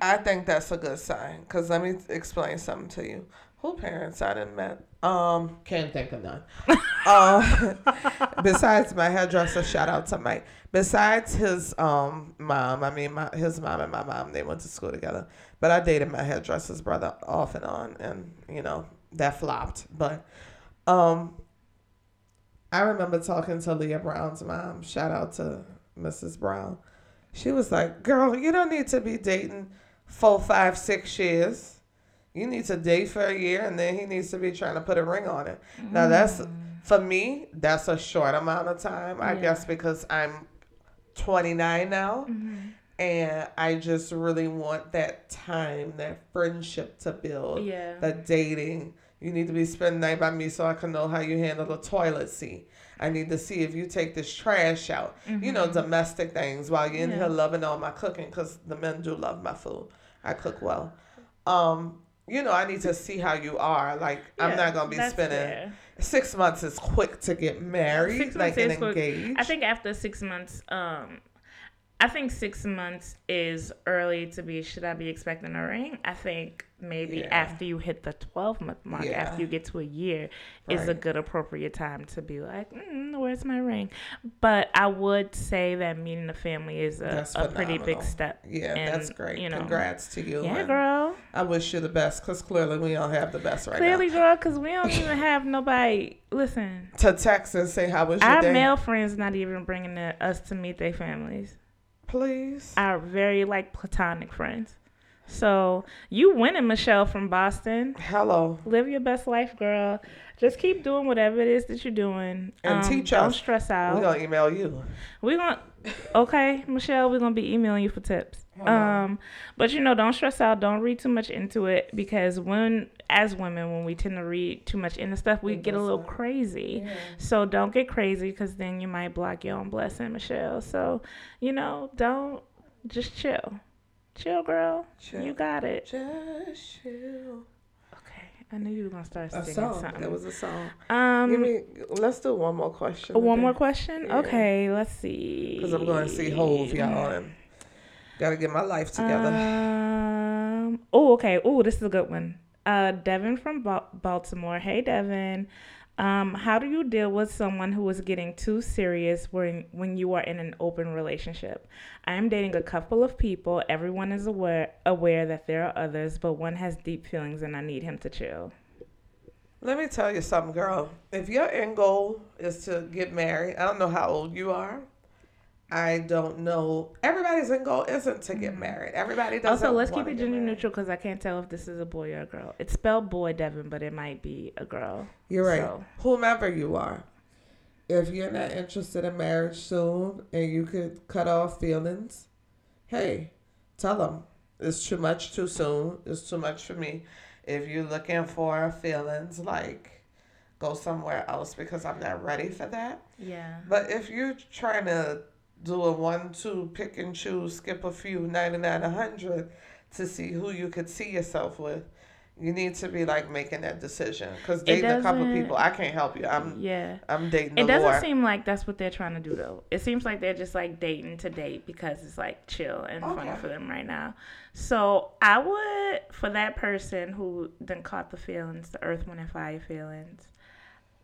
I think that's a good sign. Cause let me explain something to you. Who parents I didn't met? Um, can't think of none. uh, besides my hairdresser, shout out to Mike. Besides his um mom, I mean my his mom and my mom, they went to school together. But I dated my hairdresser's brother off and on, and you know that flopped. But um, I remember talking to Leah Brown's mom. Shout out to Mrs. Brown. She was like, "Girl, you don't need to be dating four, five, six years. You need to date for a year, and then he needs to be trying to put a ring on it." Now that's mm. for me. That's a short amount of time, I Yeah. guess, because I'm 29 now, mm-hmm. and I just really want that time, that friendship to build Yeah. that dating. You need to be spending the night by me so I can know how you handle the toilet seat. I need to see if you take this trash out. You know, domestic things while you're in Yeah. here loving all my cooking because the men do love my food. I cook well. Um, you know, I need to see how you are. Like, I'm not gonna be spending fair. six months is quick to get married, Six like and quick. engaged. I think after six months, um, I think six months is early to be. Should I be expecting a ring? I think maybe Yeah. after you hit the twelve month mark, Yeah. after you get to a year, is a good appropriate time to be like, mm, "Where's my ring?" But I would say that meeting the family is a, a pretty big step. yeah, and, that's great. You know, Congrats to you. Yeah, girl. I wish you the best because clearly we don't have the best right now. Clearly, girl, because we don't even have nobody. Listen. To text and say how was your our day, male friends not even bringing the, us to meet their families. Please. our very like platonic friends. So you winning, Michelle from Boston. Hello. Live your best life, girl. Just keep doing whatever it is that you're doing. Um, And teach Don't us. stress out. We're gonna email you. We're gonna okay, Michelle. We're gonna be emailing you for tips. Um, but you know, don't stress out. Don't read too much into it because when, as women, when we tend to read too much into stuff, we get a little crazy. So don't get crazy because then you might block your own blessing, Michelle. So you know, don't just chill, chill, girl. Chill. You got it. Just you. Okay, I knew you were gonna start singing something. That was a song. um, Give me. Let's do one more question. one more question. Yeah. Okay, let's see. Because I'm going to see Hove, y'all, and gotta get my life together. Um. Oh, okay. Oh, this is a good one. Uh, Devin from ba- Baltimore. Hey, Devin. Um, how do you deal with someone who is getting too serious when when you are in an open relationship? I am dating a couple of people. Everyone is aware aware that there are others, but one has deep feelings, and I need him to chill. Let me tell you something, girl. If your end goal is to get married, I don't know how old you are. I don't know. Everybody's end goal isn't to get married. Everybody doesn't. Mm-hmm. Also, let's keep it gender neutral because I can't tell if this is a boy or a girl. It's spelled boy, Devin, but it might be a girl. You're right. So- Whomever you are, if you're not interested in marriage soon and you could cut off feelings, hey, tell them it's too much too soon. It's too much for me. If you're looking for feelings, like go somewhere else because I'm not ready for that. Yeah. But if you're trying to do a one, two, pick and choose, skip a few, 99, 100 to see who you could see yourself with, you need to be like making that decision. Because dating a couple people, I can't help you. I'm Yeah. I'm dating It doesn't Lord. seem like that's what they're trying to do though. It seems like they're just like dating to date because it's like chill and funny Okay. for them right now. So I would for that person who then caught the feelings, the earth, wind, and fire feelings,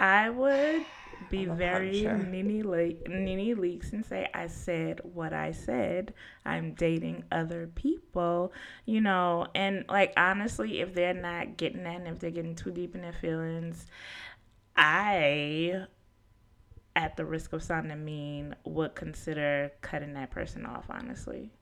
I would be very puncher. NeNe le- Leakes and say I said what I said. I'm dating other people, you know, and like honestly, if they're not getting that and if they're getting too deep in their feelings, I at the risk of sounding mean, would consider cutting that person off, honestly.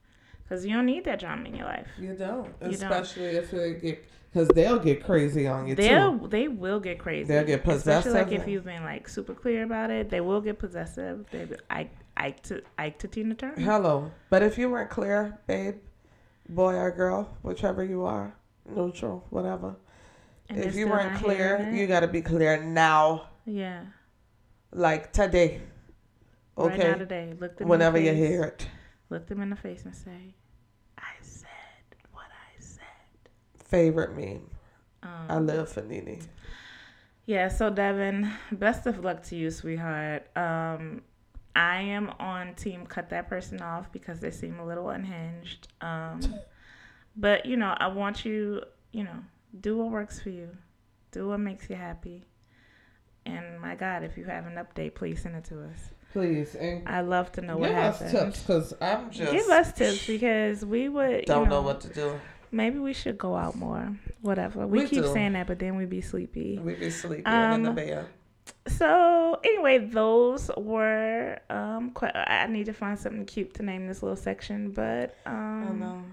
Because you don't need that drama in your life. You don't, You don't. especially if it get because they'll get crazy on you They'll too. they will get crazy. They'll get Especially like possessive. if you've been like super clear about it, they will get possessive. They Ike Ike to Ike to Tina Turner. Hello, but if you weren't clear, babe, boy or girl, whichever you are, neutral, whatever. And if you weren't clear, you got to be clear now, yeah. like today. Right Okay, now today, look them whenever you hear it. look them in the face and say, "I said what I said." Favorite meme. Um, I live for Nene. Yeah, so Devin, best of luck to you, sweetheart. Um, I am on team cut that person off because they seem a little unhinged. Um, but you know, I want you, you know, do what works for you, do what makes you happy. And my God, if you have an update, please send it to us. Please and I love to know what give us happened. tips because I'm just Give us tips because we would don't you know what to do. Maybe we should go out more. Whatever. We, We keep do. saying that, but then we'd be sleepy. We'd be sleeping in the Um, bed. so anyway, those were um. que- I need to find something cute to name this little section, but um. I know.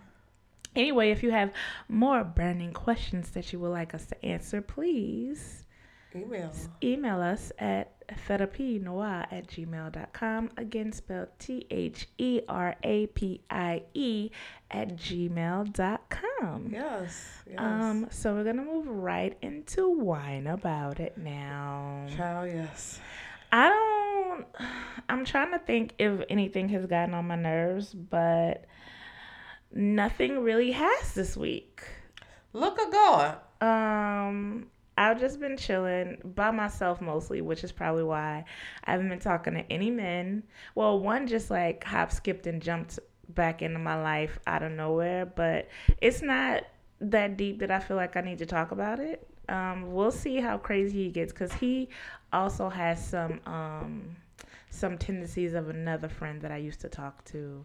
Anyway, if you have more burning questions that you would like us to answer, please Email. email us at therapienoir at gmail.com. Again, spelled T H E R A P I E at gmail.com. Yes. Yes. Um, so we're gonna move right into wine about it now. Child, yes. I don't. I'm trying to think if anything has gotten on my nerves, but nothing really has this week. Look at God. Um, I've just been chilling by myself mostly, which is probably why I haven't been talking to any men. Well, one just like hop, skipped, and jumped back into my life out of nowhere, but it's not that deep that I feel like I need to talk about it. Um, we'll see how crazy he gets because he also has some um some tendencies of another friend that I used to talk to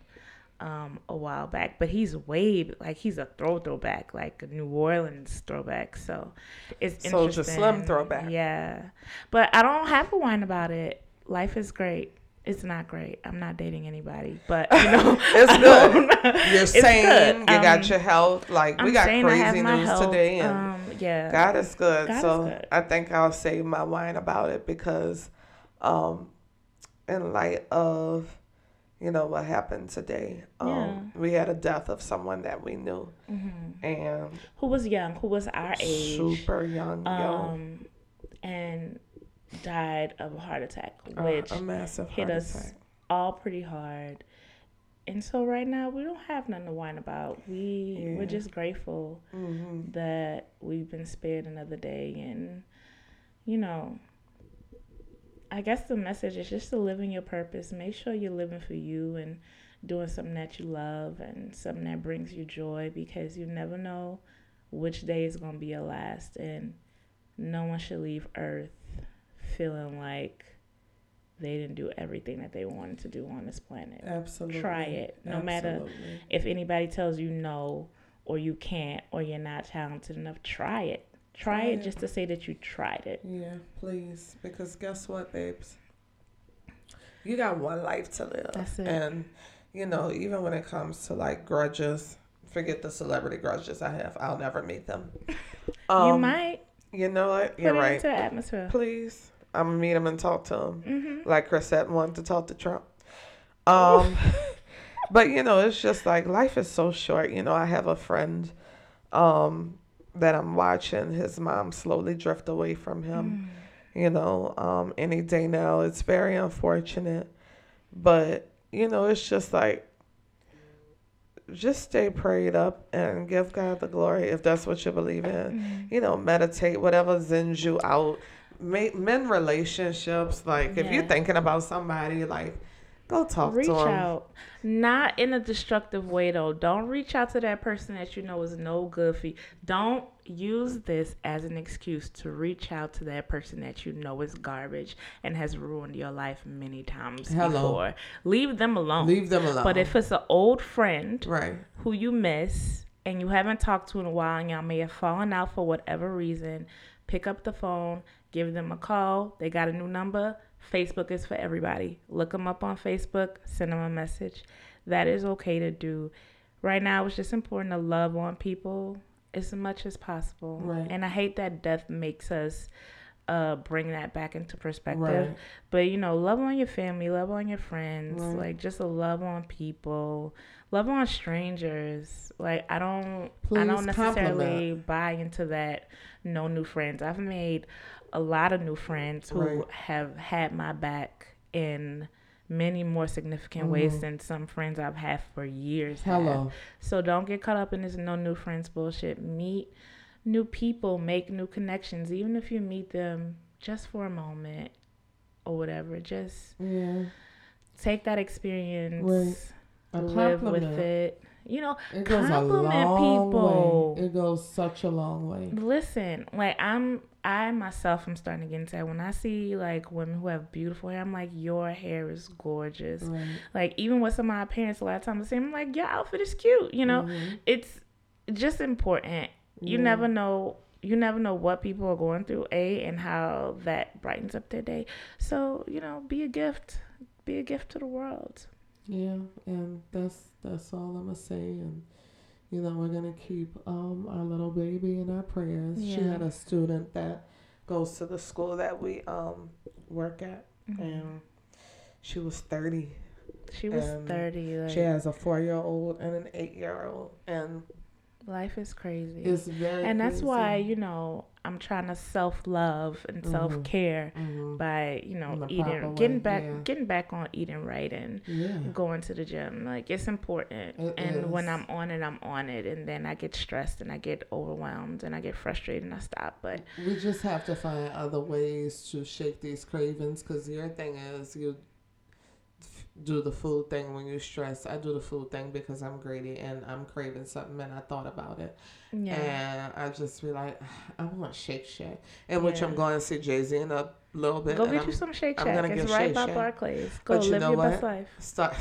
um a while back but he's way like he's a throw throwback like a new orleans throwback so it's So it's a interesting slim throwback. yeah but i don't have a whine about it life is great it's not great i'm not dating anybody but you know It's good. You're it's sane. good. You got Um, your health. Like we I'm got saying I have crazy news health. today, and um yeah God is good. God is so good. I think I'll save my wine about it because, um, in light of, you know what happened today, um, Yeah. we had a death of someone that we knew, Mhm. and who was young who was our age super young, young, um and died of a heart attack uh, which massive hit us attack. all pretty hard. And so right now we don't have nothing to whine about. We Yeah. we're just grateful hmm that we've been spared another day and you know I guess the message is just to live in your purpose. Make sure you're living for you and doing something that you love and something that brings you joy because you never know which day is going to be your last and no one should leave earth feeling like they didn't do everything that they wanted to do on this planet. Absolutely, Try it. No matter if anybody tells you no or you can't or you're not talented enough, try it. Try, Try it it. just to say that you tried it. Yeah, please. Because guess what, babes? You got one life to live. That's it. And, you know, even when it comes to like grudges, forget the celebrity grudges I have. I'll never meet them. you Um, might You know what? put You're it right. into the atmosphere. Please. I'm to meet him and talk to him. hmm Like Chrisette wanted to talk to Trump. Um, but, you know, it's just like life is so short. You know, I have a friend um, that I'm watching his mom slowly drift away from him you know, um, any day now. It's very unfortunate, but you know, it's just like just stay prayed up and give God the glory if that's what you believe in. You know, meditate, whatever zens you out. Men relationships like if you're thinking about somebody, like go talk Reach to them. out. Not in a destructive way though. Don't reach out to that person that you know is no good for you. Don't use this as an excuse to reach out to that person that you know is garbage and has ruined your life many times Hello. before. Leave them alone. Leave them alone. But if it's an old friend right, who you miss and you haven't talked to in a while and y'all may have fallen out for whatever reason, pick up the phone, give them a call. They got a new number. Facebook is for everybody. Look them up on Facebook, send them a message. That is okay to do. Right now, it's just important to love on people as much as possible. Right. And I hate that death makes us uh, bring that back into perspective. Right. But you know, love on your family, love on your friends, Right. like just love on people, love on strangers. Like I don't, Please I don't necessarily compliment. buy into that. No new friends. I've made a lot of new friends who Right. have had my back in many more significant ways Mhm. than some friends I've had for years. have. hello, So don't get caught up in this no new friends bullshit. Meet new people, make new connections, even if you meet them just for a moment or whatever. Just yeah, take that experience, Right. Live with it. You know, it goes a compliment long people. way. It goes such a long way. listen, like I'm I myself am starting to get into that. When I see like women who have beautiful hair, I'm like, your hair is gorgeous. Right. Like even with some of my parents a lot of times the same, I'm like, your outfit is cute, you know? Mhm. It's just important. You Yeah. never know you never know what people are going through, A, and how that brightens up their day. So, you know, be a gift. Be a gift to the world. Yeah, and that's that's all I'm gonna say. And you know, we're gonna keep um our little baby in our prayers. She had a student that goes to the school that we um work at, Mhm. and she was 30. She was 30. Like, She has a four year old and an eight year old, and life is crazy. it's very and that's why, you know, I'm trying to self love and Mhm. self care Mhm. by, you know, eating, getting back, yeah. getting back on eating right and yeah. going to the gym. Like it's important. It and when I'm on it, I'm on it. And then I get stressed and I get overwhelmed and I get frustrated and I stop. But We just have to find other ways to shake these cravings because your thing is you do the food thing when you're stressed. I do the food thing because I'm greedy and I'm craving something and I thought about it. yeah, And I just be like, I want Shake Shack. And which I'm going to see Jay Z in a little bit. go get I'm you some Shake Shack. I'm gonna It's get right Shake by Shack. Barclays. Go But you live know your what? best life. Start.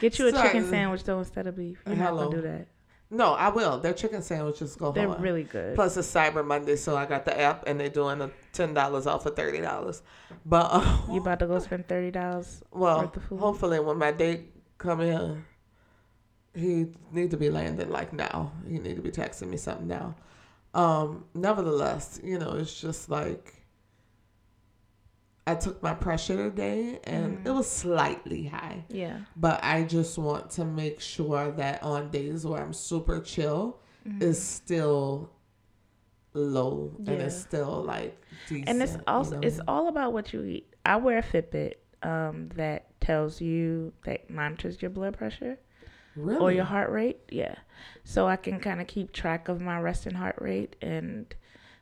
Get you a chicken sandwich though instead of beef. You're not gonna do that. No, I will. Their chicken sandwiches go They're hard. really good. Plus it's Cyber Monday, so I got the app and they're doing a ten dollars off of thirty dollars. But uh, you about to go spend thirty dollars? Well, worth of food. hopefully when my date come in, he need to be landing like now. He need to be texting me something now. Um, nevertheless, you know, it's just like I took my pressure today and Mhm. it was slightly high. Yeah. But I just want to make sure that on days where I'm super chill, Mhm. it's still low and it's still like decent. and it's you also know? it's all about what you eat. I wear a Fitbit um, that tells you that monitors your blood pressure really or your heart rate. Yeah, so I can kind of keep track of my resting heart rate, and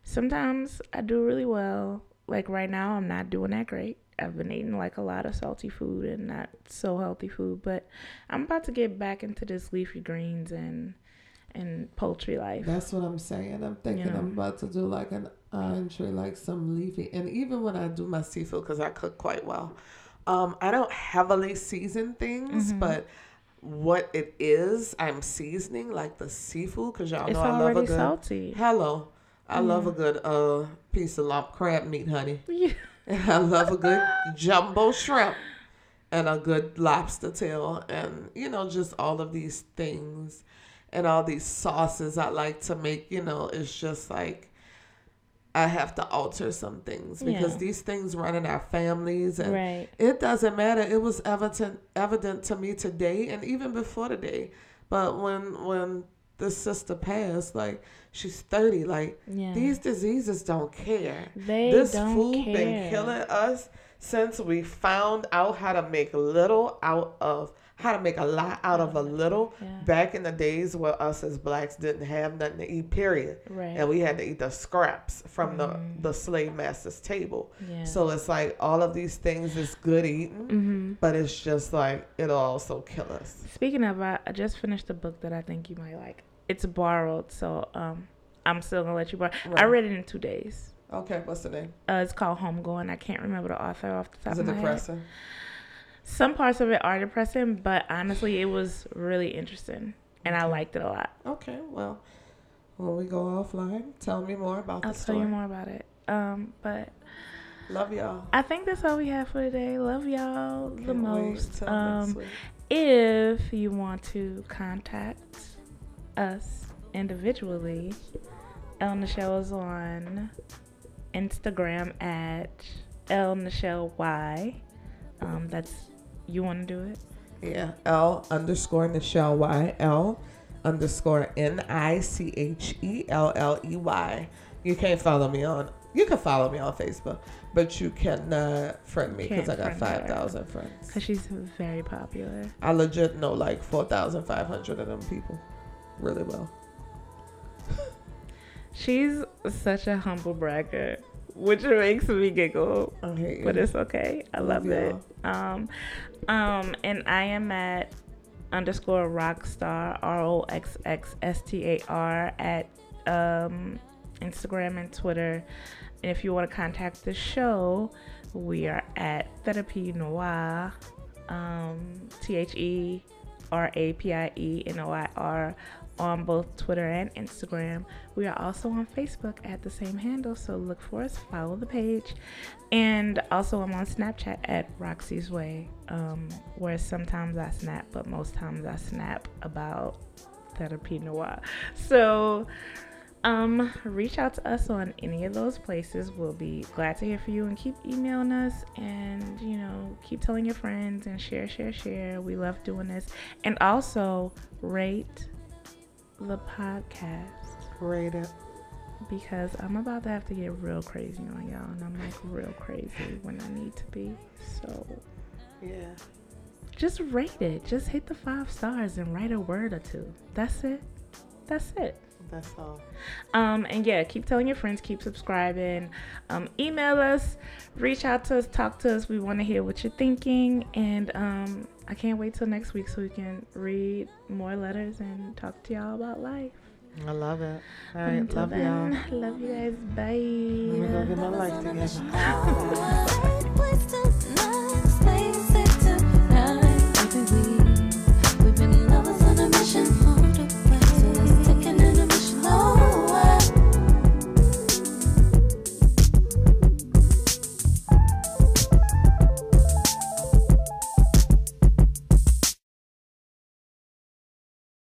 sometimes I do really well. Like right now, I'm not doing that great. I've been eating like a lot of salty food and not so healthy food, but I'm about to get back into this leafy greens and and poultry life. That's what I'm saying. I'm thinking know. I'm about to do like an entree, like some leafy. And even when I do my seafood, because I cook quite well, um, I don't heavily season things, Mhm. but what it is, I'm seasoning like the seafood, because y'all it's know I love a already good. salty. Hello, I love a good uh piece of lump crab meat, honey. Yeah. And I love a good jumbo shrimp and a good lobster tail and you know just all of these things and all these sauces I like to make, you know, it's just like I have to alter some things because Yeah. these things run in our families and Right. it doesn't matter. It was evident evident to me today and even before today. But when when this sister passed, like she's thirty, like Yeah. these diseases don't care they this don't food care. been killing us since we found out how to make little out of how to make a lot out of a little Yeah. back in the days where us as blacks didn't have nothing to eat period Right. and we had to eat the scraps from Mhm. the the slave master's table yeah. so it's like all of these things is good eating hmm but it's just like it'll also kill us Speaking of, I just finished a book that I think you might like. It's borrowed, so um, I'm still gonna let you borrow. I read it in two days. okay what's the name Uh, it's called Homegoing. I can't remember the author off the top is of my head. depressing Some parts of it are depressing, but honestly, it was really interesting, and I liked it a lot. okay well when we go offline tell me more about I'll the tell story you more about it. Um, but love y'all I think that's all we have for today. Love y'all the Can't wait most. Um, if you want to contact us individually, El Nichelle is on Instagram at El Nichelle Y. Um, that's you want to do it? Yeah, L underscore Nichelle Y L underscore N I C H E L L E Y. You can't follow me on. You can follow me on Facebook, but you cannot friend me because I got five thousand friends. Cause she's very popular. I legit know like four thousand five hundred of them people, really well. She's such a humble bragger, which makes me giggle. I hate you. but it's okay. I love, Love it. Um, um, and I am at underscore rockstar r o x x s t a r at um, Instagram and Twitter. And if you want to contact the show, we are at Therapie Noir, um, T H E R A P I E N O I R on both Twitter and Instagram. We are also on Facebook at the same handle, so look for us, follow the page. And also, I'm on Snapchat at Roxy's Way, um, where sometimes I snap, but most times I snap about Therapie Noir. So, um, reach out to us on any of those places. We'll be glad to hear from you and keep emailing us and you know keep telling your friends and share, share, share. We love doing this, and also rate the podcast Rate it. because I'm about to have to get real crazy on y'all, and I'm like real crazy when I need to be. So Yeah. just rate it. Just hit the five stars and write a word or two. That's it. That's it. That's all. Um, and yeah, keep telling your friends, keep subscribing. Um, email us, reach out to us, talk to us. We want to hear what you're thinking. And um, I can't wait till next week so we can read more letters and talk to y'all about life. I love it. All right. Until love y'all. then, love you guys. Let me go Bye. get my life together. Alright, wasted nights.